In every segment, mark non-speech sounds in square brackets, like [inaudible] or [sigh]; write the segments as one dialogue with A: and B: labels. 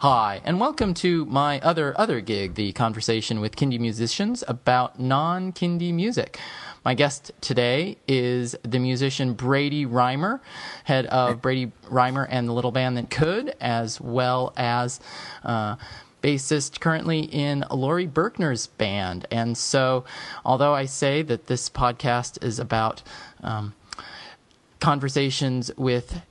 A: Hi, and welcome to my other other gig, the conversation with Kindie musicians about non-Kindie music. My guest today is the musician Brady Rymer, head of Brady Rymer and the Little Band That Could, as well as uh, bassist currently in Laurie Berkner's band. And so, although I say that this podcast is about um, conversations with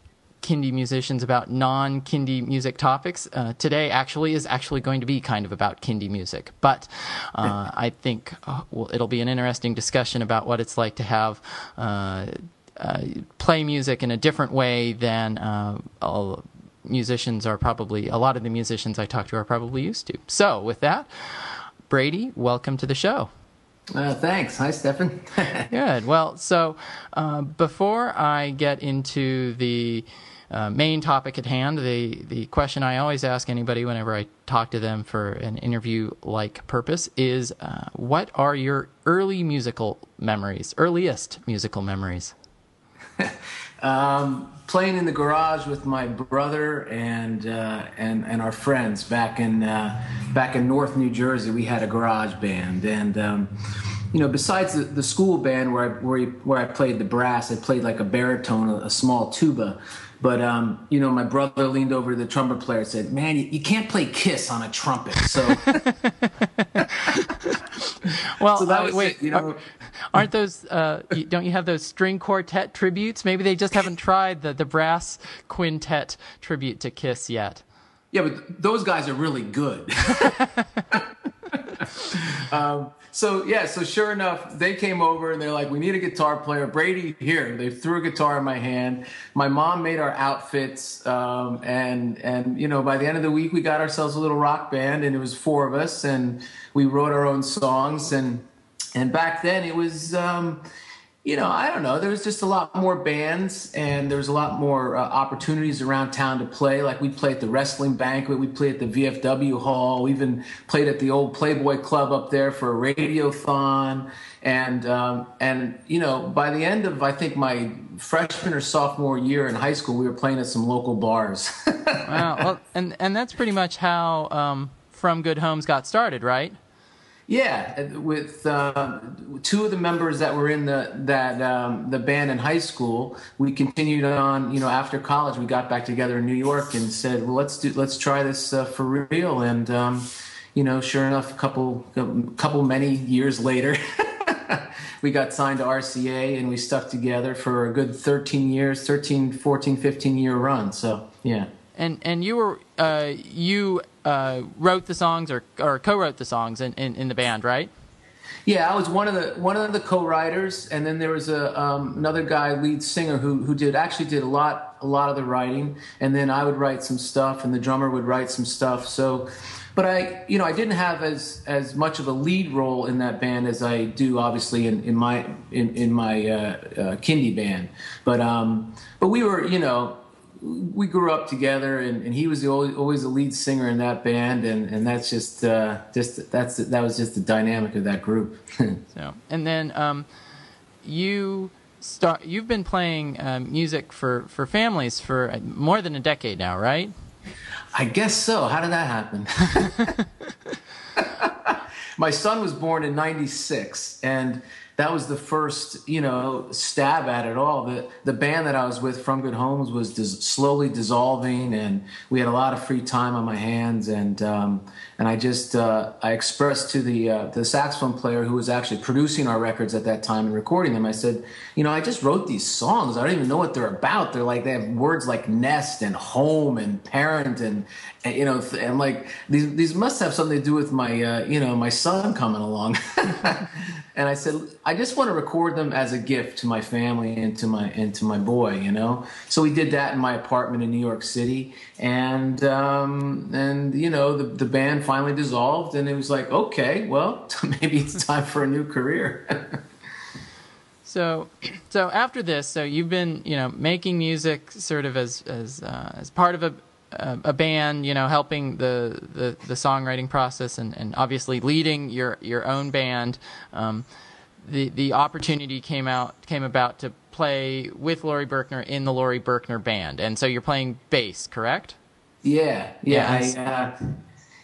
A: Kindie musicians about non Kindie music topics. Uh, today, actually, is actually going to be kind of about Kindie music, but uh, [laughs] I think uh, well, it'll be an interesting discussion about what it's like to have. Uh, uh, play music in a different way than uh, all musicians are probably, a lot of the musicians I talk to are probably used to. So, with that, Brady, welcome to the show.
B: Uh, thanks. Hi, Stefan. [laughs]
A: Good. Well, so uh, before I get into the uh, main topic at hand, the, the question I always ask anybody whenever I talk to them for an interview like purpose is uh, what are your early musical memories, earliest musical memories? [laughs]
B: um, playing in the garage with my brother and uh, and and our friends back in uh, back in North New Jersey. We had a garage band, and um, you know, besides the, the school band where I where, where I played the brass, I played like a baritone, a, a small tuba. But um, you know, my brother leaned over to the trumpet player and said, "Man, you, you can't play Kiss on a trumpet." So, [laughs]
A: well, so uh, wait, it, you know, aren't those? Uh, don't you have those string quartet tributes? Maybe they just haven't tried the the brass quintet tribute to Kiss yet.
B: Yeah, but those guys are really good. [laughs] [laughs] um, so yeah, so sure enough, they came over and they're like, "We need a guitar player." Brady, here. They threw a guitar in my hand. My mom made our outfits, um, and and you know, by the end of the week, we got ourselves a little rock band, and it was four of us, and we wrote our own songs, and and back then it was. Um, you know, I don't know. There was just a lot more bands, and there was a lot more uh, opportunities around town to play. Like we played at the wrestling banquet, we played at the VFW hall, we even played at the old Playboy Club up there for a radiothon. And um, and you know, by the end of I think my freshman or sophomore year in high school, we were playing at some local bars. [laughs]
A: wow, well, and and that's pretty much how um, From Good Homes got started, right?
B: Yeah, with uh, two of the members that were in the that um, the band in high school, we continued on. You know, after college, we got back together in New York and said, "Well, let's do let's try this uh, for real." And um, you know, sure enough, a couple a couple many years later. [laughs] we got signed to RCA and we stuck together for a good 13 years 13 14 15 year run so yeah
A: and and you were uh, you uh, wrote the songs or, or co-wrote the songs in, in, in, the band, right?
B: Yeah, I was one of the one of the co-writers, and then there was a um, another guy, lead singer, who who did actually did a lot a lot of the writing, and then I would write some stuff, and the drummer would write some stuff. So, but I you know I didn't have as as much of a lead role in that band as I do obviously in, in my in in my uh, uh, Kindie band, but um but we were you know we grew up together, and, and he was the, always the lead singer in that band, and, and that's just uh, just that's that was just the dynamic of that group. [laughs]
A: so, and then um, you start. You've been playing um, music for for families for more than a decade now, right?
B: I guess so. How did that happen? [laughs] [laughs] My son was born in '96, and that was the first, you know, stab at it all. The the band that I was with, From Good Homes, was dis- slowly dissolving, and we had a lot of free time on my hands, and um, and I just uh, I expressed to the uh, the saxophone player who was actually producing our records at that time and recording them. I said, you know, I just wrote these songs. I don't even know what they're about. They're like they have words like nest and home and parent and, and you know, and like these these must have something to do with my uh, you know my son coming along. [laughs] and I said, I just want to record them as a gift to my family and to my and to my boy, you know. So we did that in my apartment in New York City, and um, and you know the the band finally dissolved, and it was like, okay, well [laughs] maybe it's time for a new career. [laughs]
A: so, so after this, so you've been you know making music sort of as as uh, as part of a a band, you know, helping the, the, the songwriting process and, and obviously leading your, your own band, um, the, the opportunity came out came about to play with Laurie Berkner in the Laurie Berkner band. And so you're playing bass, correct?
B: Yeah, yeah.
A: Yes.
B: I, uh,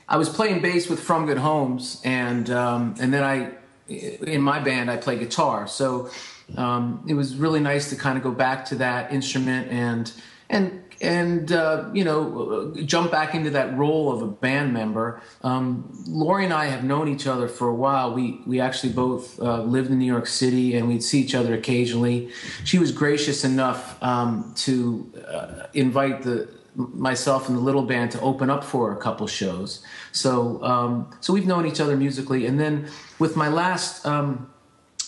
B: I was playing bass with From Good Homes, and um, and then I, in my band, I play guitar. So um, it was really nice to kind of go back to that instrument and and and uh, you know jump back into that role of a band member. Um, Laurie and I have known each other for a while. We we actually both uh, lived in New York City, and we'd see each other occasionally. She was gracious enough um, to uh, invite the myself and the little band to open up for a couple shows. So um, so we've known each other musically, and then with my last. Um,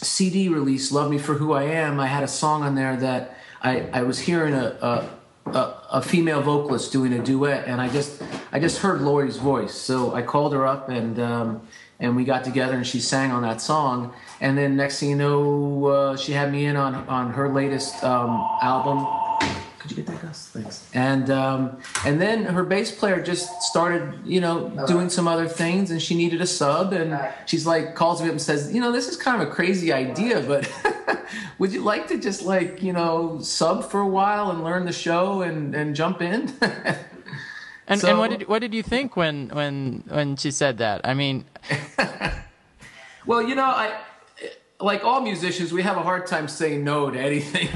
B: CD release, "Love Me for Who I Am," I had a song on there that I, I was hearing a, a, a a female vocalist doing a duet, and I just I just heard Laurie's voice, so I called her up and um, and we got together, and she sang on that song, and then next thing you know, uh, she had me in on on her latest um, album. Could you get that, Gus? Thanks. And um, and then her bass player just started, you know, doing some other things, and she needed a sub, and she's like, calls me up and says, you know, this is kind of a crazy idea, but [laughs] would you like to just like, you know, sub for a while and learn the show and and jump in? [laughs]
A: And
B: So-
A: and what did what did you think when when when she said that? I mean, [laughs]
B: well, you know, I like all musicians, we have a hard time saying no to anything.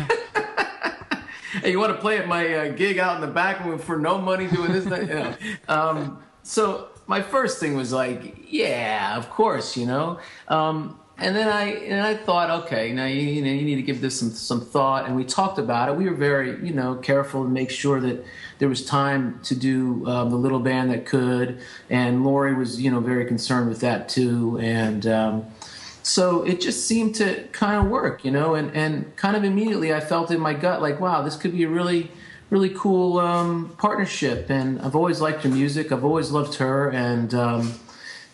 B: Hey, you want to play at my uh, gig out in the back for no money doing this? That, you know. um, so my first thing was like, yeah, of course, you know. Um, and then I and I thought, okay, now you, you know you need to give this some some thought. And we talked about it. We were very you know careful to make sure that there was time to do um, the little band that could. And Laurie was you know very concerned with that too. And um, so it just seemed to kind of work, you know, and, and kind of immediately I felt in my gut like, wow, this could be a really, really cool um, partnership. And I've always liked her music. I've always loved her, and um,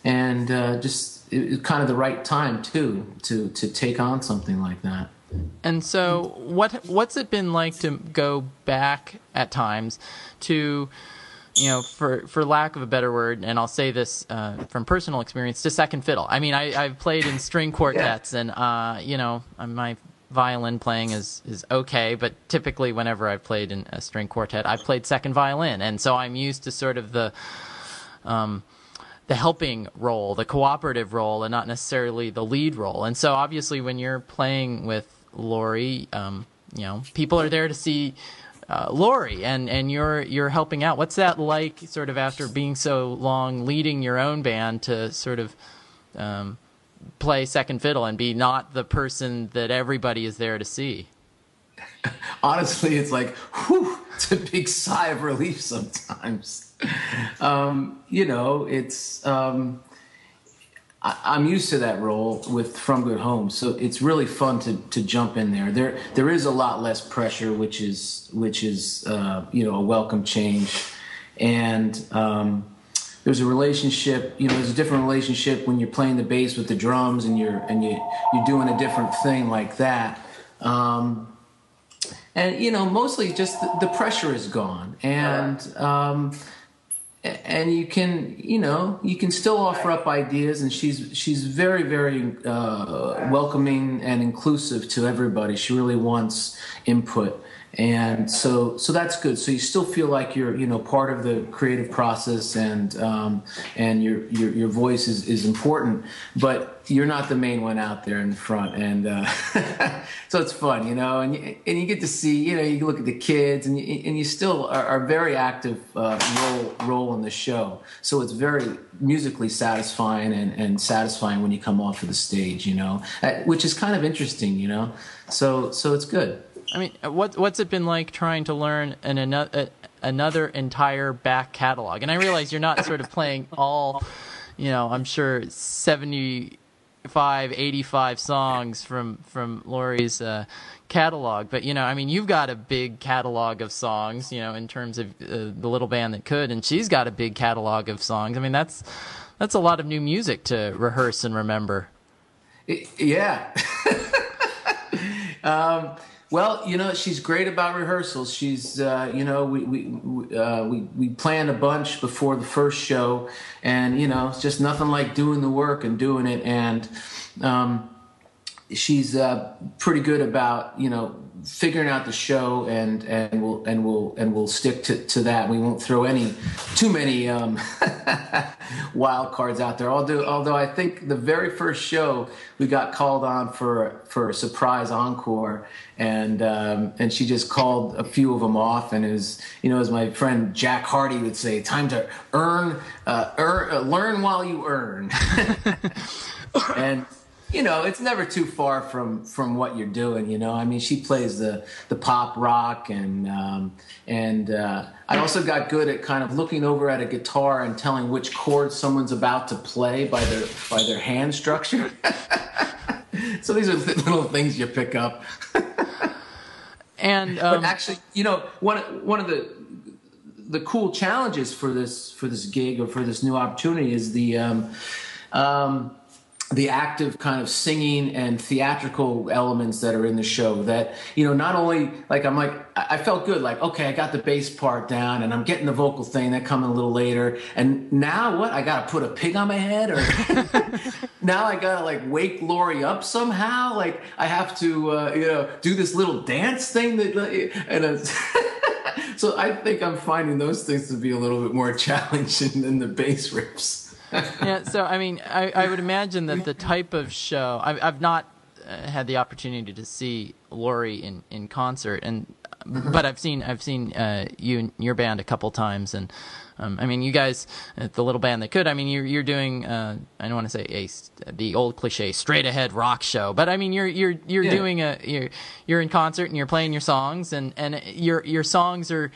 B: and uh, just it kind of the right time too to to take on something like that.
A: And so, what what's it been like to go back at times to, you know, for for lack of a better word, and I'll say this uh, from personal experience, to second fiddle. I mean, I, I've played in string [laughs] quartets, and uh, you know, my violin playing is is okay, but typically, whenever I've played in a string quartet, I've played second violin, and so I'm used to sort of the um, the helping role, the cooperative role, and not necessarily the lead role. And so, obviously, when you're playing with Laurie, um, you know, people are there to see uh, Laurie, and and you're you're helping out. What's that like, sort of after being so long leading your own band to sort of um, play second fiddle and be not the person that everybody is there to see? [laughs]
B: honestly, it's like, whew, it's a big sigh of relief sometimes. [laughs] Um, you know, it's, um, I, I'm used to that role with From Good Home, so it's really fun to, to jump in there. There, there is a lot less pressure, which is, which is, uh, you know, a welcome change. And, um, there's a relationship, you know, there's a different relationship when you're playing the bass with the drums and you're, and you, you're doing a different thing like that. Um, and you know mostly just the, the pressure is gone and um and you can you know you can still offer up ideas and she's she's very very uh, welcoming and inclusive to everybody. She really wants input and so so that's good. So you still feel like you're you know part of the creative process and um, and your, your your voice is, is important but you're not the main one out there in the front. And uh, [laughs] so it's fun you know and you, and you get to see you know you look at the kids and you, and you still are, are very active uh, role role in the show. So it's very musically satisfying and, and satisfying when you come off of the stage you know uh, which is kind of interesting you know. So so it's good
A: I mean, what what's it been like trying to learn an another another entire back catalog? And I realize you're not sort of playing all, you know, I'm sure 75, 85 songs from from Laurie's uh, catalog, but you know, I mean, you've got a big catalog of songs, you know, in terms of uh, the little band that could, and she's got a big catalog of songs. I mean, that's that's a lot of new music to rehearse and remember.
B: Yeah [laughs] um, well, you know, she's great about rehearsals. She's, uh, you know, we we uh, we we planned a bunch before the first show, and you know, it's just nothing like doing the work and doing it. And um, she's uh, pretty good about, you know, figuring out the show and and we'll and we'll and we'll stick to, to that. We won't throw any too many um, [laughs] wild cards out there. Although although I think the very first show we got called on for for a surprise encore and um, and she just called a few of them off and is you know as my friend Jack Hardy would say time to earn uh, earn uh, learn while you earn [laughs] and you know, it's never too far from from what you're doing. You know, I mean, she plays the the pop rock, and um, and uh, I also got good at kind of looking over at a guitar and telling which chords someone's about to play by their by their hand structure. [laughs] so these are little things you pick up.
A: and um,
B: but actually, you know, one one of the the cool challenges for this for this gig or for this new opportunity is the um, um, the active kind of singing and theatrical elements that are in the show that you know not only like i'm like i felt good like okay i got the bass part down and i'm getting the vocal thing that coming a little later. And now what? I gotta put a pig on my head or [laughs] now i gotta like wake Laurie up somehow? Like i have to uh, you know do this little dance thing that and [laughs] so i think i'm finding those things to be a little bit more [laughs] challenging than the bass riffs
A: yeah, so I mean, I, I would imagine that the type of show I've, I've not uh, had the opportunity to see Laurie in, in concert, and mm-hmm. but I've seen I've seen uh, you and your band a couple times, and um, I mean, you guys, uh, the little band that could. I mean, you're you're doing. Uh, I don't want to say a the old cliche straight ahead rock show, but I mean, you're you're you're yeah. doing a you're you're in concert and you're playing your songs, and and your your songs are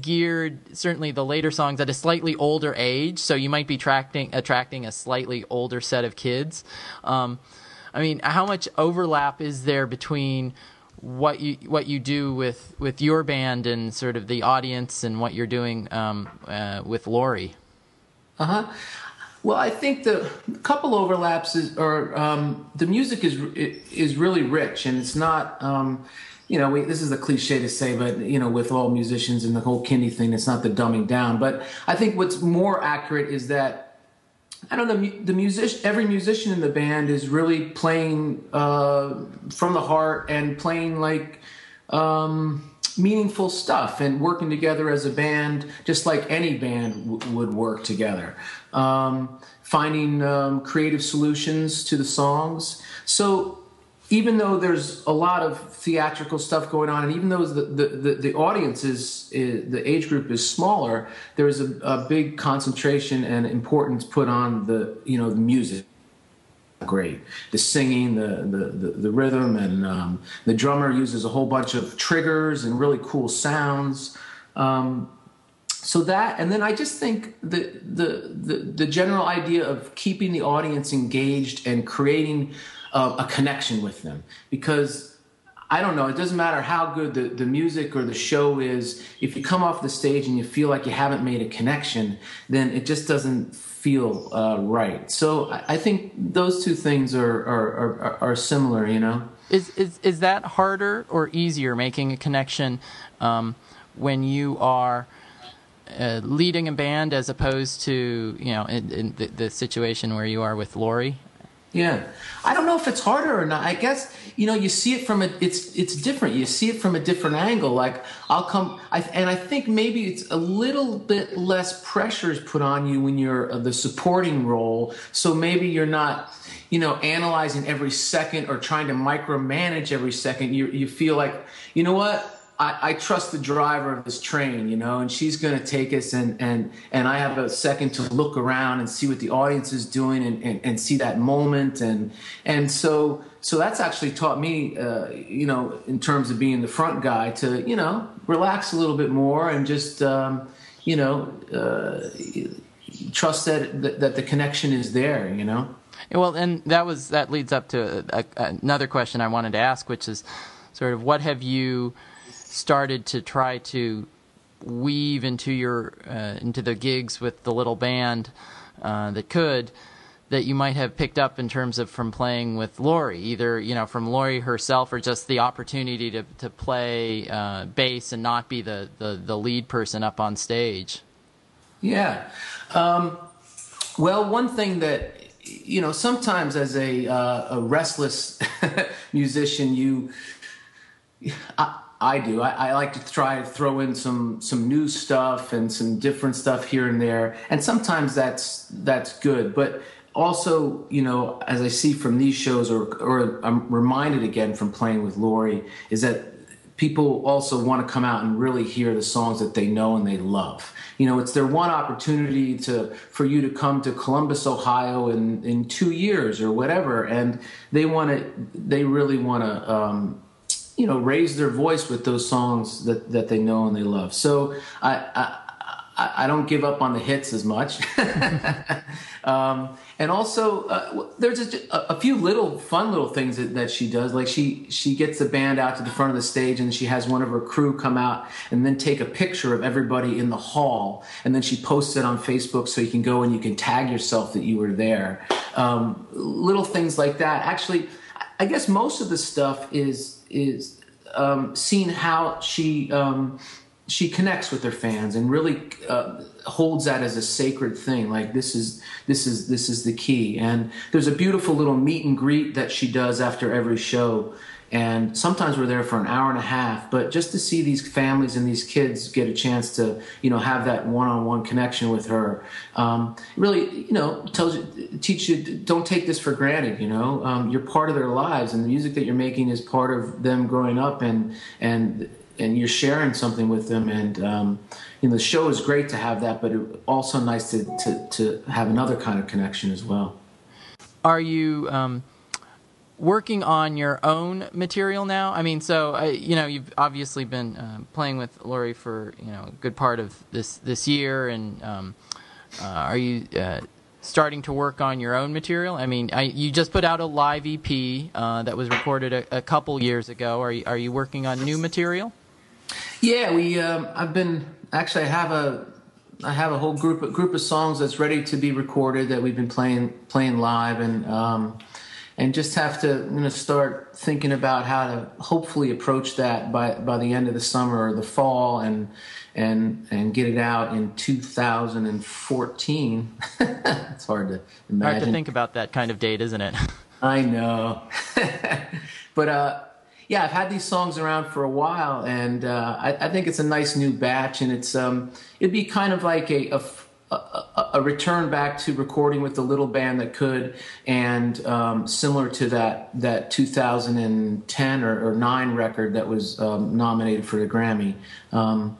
A: geared certainly the later songs at a slightly older age, so you might be attracting attracting a slightly older set of kids. Um, I mean, how much overlap is there between what you what you do with with your band and sort of the audience and what you're doing um, uh, with Laurie?
B: Uh huh. Well, I think the couple overlaps is, or um, the music is is really rich, and it's not. Um, you know, we, this is a cliche to say, but you know, with all musicians and the whole Kindie thing, it's not the dumbing down. But I think what's more accurate is that I don't know the musician. Every musician in the band is really playing uh, from the heart and playing like um, meaningful stuff and working together as a band, just like any band w- would work together. Um, finding um, creative solutions to the songs. So even though there's a lot of theatrical stuff going on, and even though the the, the, the audience is, is, the age group is smaller, there is a, a, big concentration and importance put on the you know the music. Great, the singing, the the the, the rhythm, and um, the drummer uses a whole bunch of triggers and really cool sounds. Um, so that, and then I just think the, the the the general idea of keeping the audience engaged and creating uh, a connection with them because I don't know. It doesn't matter how good the, the music or the show is. If you come off the stage and you feel like you haven't made a connection, then it just doesn't feel uh, right. So I, I, think those two things are, are, are, are, similar, you know?
A: Is, is, is that harder or easier making a connection um, when you are uh, leading a band as opposed to, you know, in, in the, the situation where you are with Laurie?
B: Yeah, I don't know if it's harder or not. I guess you know you see it from a it's it's different. You see it from a different angle. Like I'll come, I, and I think maybe it's a little bit less pressure is put on you when you're uh, the supporting role. So maybe you're not you know analyzing every second or trying to micromanage every second. You you feel like you know what I, I, trust the driver of this train, you know, and she's going to take us, and and and I have a second to look around and see what the audience is doing, and and, and see that moment, and and so so that's actually taught me, uh, you know, in terms of being the front guy, to you know relax a little bit more and just um, you know uh, trust that, that that the connection is there, you know.
A: Well, and that was that leads up to a, a, another question I wanted to ask, which is sort of what have you started to try to weave into your uh, into the gigs with the little band uh, that could that you might have picked up in terms of from playing with Laurie, either you know from Laurie herself or just the opportunity to to play uh, bass and not be the, the the lead person up on stage.
B: Yeah, um, well, one thing that you know sometimes as a uh, a restless [laughs] musician, you I, I do. I, I, like to try to throw in some some new stuff and some different stuff here and there, and sometimes that's that's good. But also, you know, as I see from these shows, or or I'm reminded again from playing with Laurie, is that people also want to come out and really hear the songs that they know and they love. You know, it's their one opportunity to for you to come to Columbus, Ohio, in in two years or whatever, and they want to. They really want to. Um, you know raise their voice with those songs that, that they know and they love. So i i, I don't give up on the hits as much. [laughs] Um, and also uh, there's a, a, few little fun little things that, that she does. Like she she gets the band out to the front of the stage and she has one of her crew come out and then take a picture of everybody in the hall. And then she posts it on facebook so you can go and you can tag yourself that you were there. Um, little things like that. Actually i guess most of the stuff is is um, seeing how she um, she connects with her fans and really uh, holds that as a sacred thing. Like this is this is this is the key. And there's a beautiful little meet and greet that she does after every show and sometimes we're there for an hour and a half but just to see these families and these kids get a chance to you know have that one-on-one connection with her um, really you know tells you teach you don't take this for granted you know? Um, you're part of their lives and the music that you're making is part of them growing up and and and you're sharing something with them and um, you know the show is great to have that but also nice to, to to have another kind of connection as well.
A: Are you um, working on your own material now? I mean, so uh, you know, you've obviously been uh, playing with Laurie for you know a good part of this this year, and um, uh, are you uh, starting to work on your own material? I mean, I, you just put out a live EP uh, that was recorded a, a, couple years ago. Are you are you working on new material?
B: Yeah, we. Um, I've been actually. I have a. I have a whole group group of songs that's ready to be recorded that we've been playing playing live, and um, and just have to you know, start thinking about how to hopefully approach that by by the end of the summer or the fall and and and get it out in 2014 [laughs] it's hard to imagine
A: hard to think about that kind of date isn't it? [laughs]
B: I know. [laughs] But uh yeah i've had these songs around for a while and uh, I, I, think it's a nice new batch and it's um it'd be kind of like a, a a, a, return back to recording with the little band that could, and um, similar to that that 2010 or, or 9 record that was um, nominated for the Grammy. Um,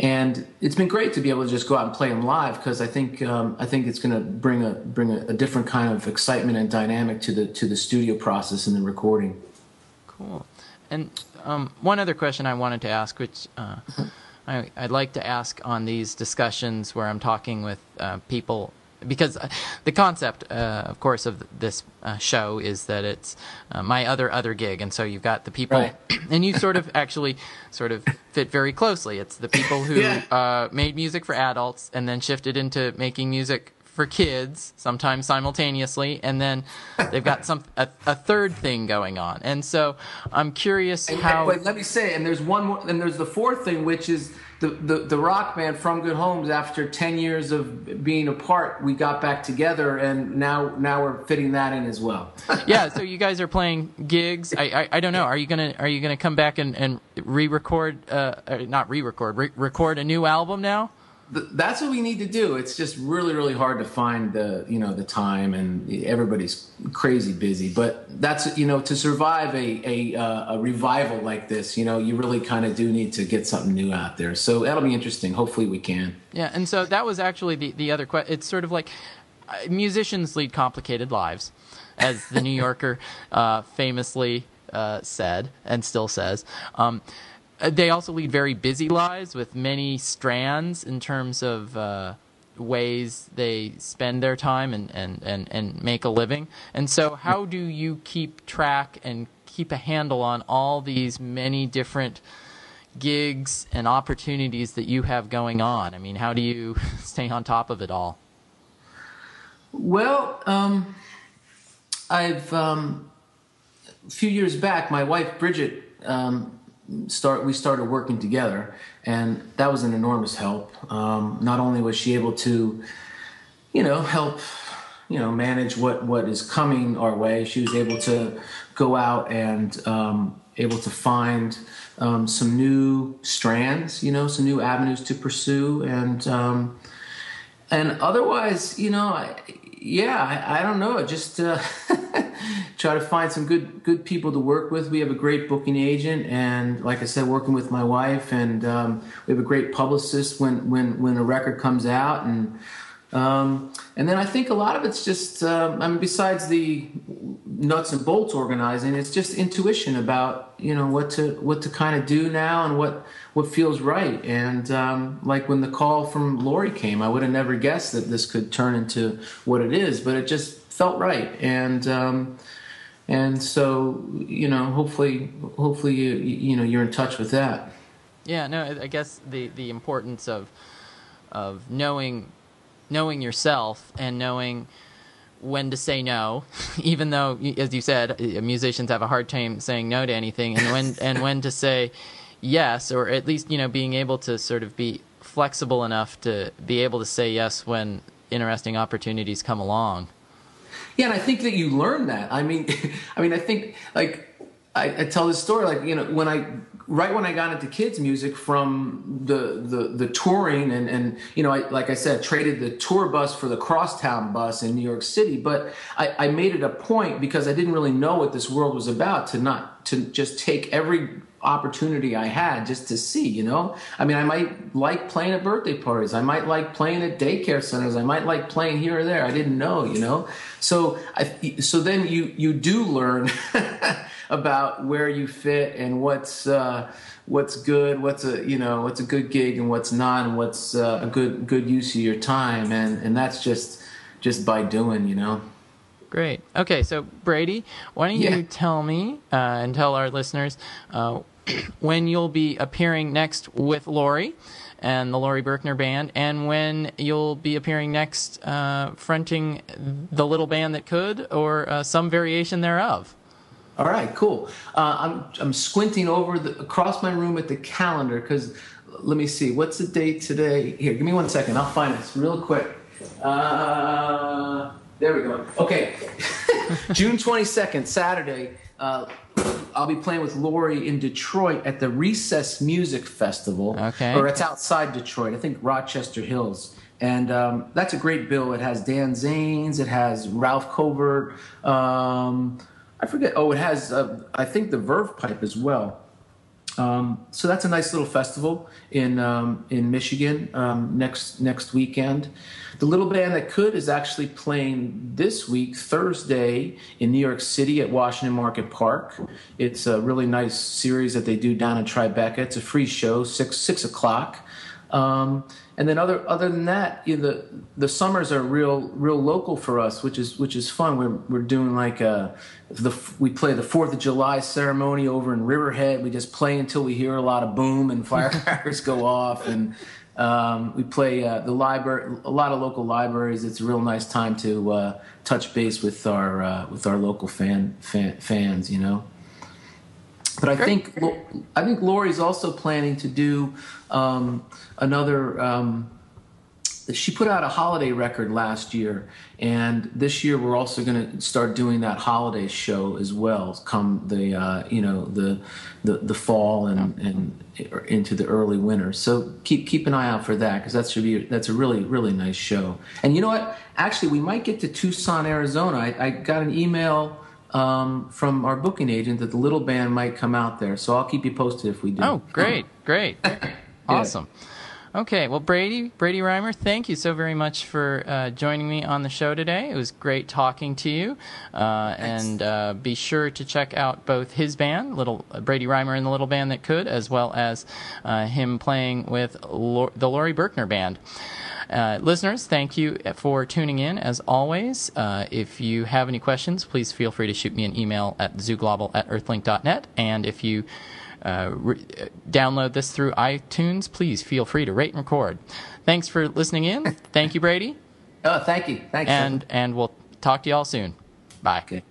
B: and it's been great to be able to just go out and play them live because I think um, I think it's going to bring a bring a, a, different kind of excitement and dynamic to the to the studio process and the recording.
A: Cool. And um, one other question I wanted to ask, which. Uh, I, would like to ask on these discussions where I'm talking with uh, people because uh, the concept, uh, of course, of this uh, show is that it's uh, my other other gig, and so you've got the people, right. [clears throat] and you sort of actually sort of fit very closely. It's the people [laughs] who yeah. Uh, made music for adults and then shifted into making music for kids, sometimes simultaneously, and then they've got some a, a third thing going on. And so I'm curious
B: and,
A: how.
B: Wait, let me say, and there's one more, and there's the fourth thing, which is the, the, the rock band from Good Homes. After ten years of being apart, we got back together, and now now we're fitting that in as well. [laughs]
A: yeah, so you guys are playing gigs. I, I, I don't know. Are you gonna are you gonna come back and, and re-record? Uh, not re-record, re- record a new album now?
B: That's what we need to do. It's just really, really hard to find the you know the time, and everybody's crazy busy. But that's you know to survive a a, uh, a revival like this, you know, you really kind of do need to get something new out there. So that'll be interesting. Hopefully, we can.
A: Yeah, and so that was actually the the other question. It's sort of like uh, musicians lead complicated lives, as the New Yorker [laughs] uh, famously uh, said and still says. Um, they also lead very busy lives with many strands in terms of uh, ways they spend their time and, and, and, and make a living. And so, how do you keep track and keep a handle on all these many different gigs and opportunities that you have going on? I mean, how do you [laughs] stay on top of it all?
B: Well, um, I've um, a few years back, my wife Bridget um, start we started working together, and that was an enormous help. Um, not only was she able to, you know, help, you know, manage what what is coming our way, she was able to go out and um, able to find um, some new strands, you know, some new avenues to pursue, and um, and otherwise, you know, I, yeah, I, I, don't know, just uh, [laughs] try to find some good good people to work with. We have a great booking agent, and like I said, working with my wife, and um, we have a great publicist when when when a record comes out, and um, and then I think a lot of it's just, um, I mean, besides the nuts and bolts organizing, it's just intuition about you know what to what to kind of do now and what what feels right. And um, like when the call from Laurie came, I would have never guessed that this could turn into what it is, but it just felt right. And um, and so you know, hopefully, hopefully you you know you're in touch with that.
A: Yeah, no, I guess the the importance of of knowing knowing yourself and knowing when to say no, [laughs] even though, as you said, musicians have a hard time saying no to anything, and when [laughs] and when to say yes, or at least you know being able to sort of be flexible enough to be able to say yes when interesting opportunities come along.
B: Yeah, and I think that you learn that. I mean, [laughs] I mean, I think like I, I, tell this story like you know when I right when I got into kids music from the the, the touring and and you know I, like I said traded the tour bus for the crosstown bus in New York City but I, I made it a point because I didn't really know what this world was about to not to just take every opportunity I had just to see, you know? I mean, I might like playing at birthday parties. I might like playing at daycare centers. I might like playing here or there. I didn't know, you know? So I, so then you, you do learn [laughs] about where you fit and what's uh, what's good, what's a you know what's a good gig and what's not, and what's uh, a good good use of your time, and and that's just just by doing, you know.
A: Great. Okay, so Brady, why don't you tell me uh, and tell our listeners uh, [clears throat] when you'll be appearing next with Laurie and the Laurie Berkner Band, and when you'll be appearing next uh, fronting the little band that could, or uh, some variation thereof.
B: All right, cool. Uh, I'm I'm squinting over the, across my room at the calendar because let me see what's the date today. Here, give me one second. I'll find this real quick. There we go. Okay, [laughs] June 22nd, Saturday. Uh, I'll be playing with Laurie in Detroit at the Recess Music Festival.
A: Okay.
B: Or it's outside Detroit. I think Rochester Hills. And um, that's a great bill. It has Dan Zanes. It has Ralph Covert. Um, I forget. Oh, it has, uh, I think, the Verve Pipe as well. Um, so that's a nice little festival in um, in Michigan um, next next weekend. The little band that could is actually playing this week, Thursday, in New York City at Washington Market Park. It's a really nice series that they do down in Tribeca. It's a free show, six six o'clock. And then other other than that, you know, the the summers are real real local for us, which is which is fun. We're we're doing like a the we play the Fourth of July ceremony over in Riverhead. We just play until we hear a lot of boom and [laughs] firecrackers go off, and um, we play uh, the library a lot of local libraries. It's a real nice time to uh, touch base with our uh, with our local fan, fan fans, you know. But I think I think Laurie's also planning to do um, another. Um, she put out a holiday record last year, and this year we're also going to start doing that holiday show as well. Come the uh, you know the, the the fall and and into the early winter. So keep keep an eye out for that because that should be that's a really really nice show. And you know what? Actually, we might get to Tucson, Arizona. I, I got an email um, from our booking agent that the little band might come out there. So I'll keep you posted if we do.
A: Oh, great, great, [laughs] [laughs] awesome. Okay, well, Brady, Brady Rymer, thank you so very much for uh, joining me on the show today. It was great talking to you, uh, and uh, be sure to check out both his band, Little uh, Brady Rymer and the Little Band That Could, as well as uh, him playing with the Laurie Berkner Band. Uh, listeners, thank you for tuning in as always. Uh, if you have any questions, please feel free to shoot me an email at zooglobble at earthlink.net. And if you uh, re- download this through iTunes, please feel free to rate and record. Thanks for listening in. [laughs] Thank you, Brady.
B: Oh, thank you. Thanks.
A: And, and we'll talk to you all soon. Bye.
B: Okay.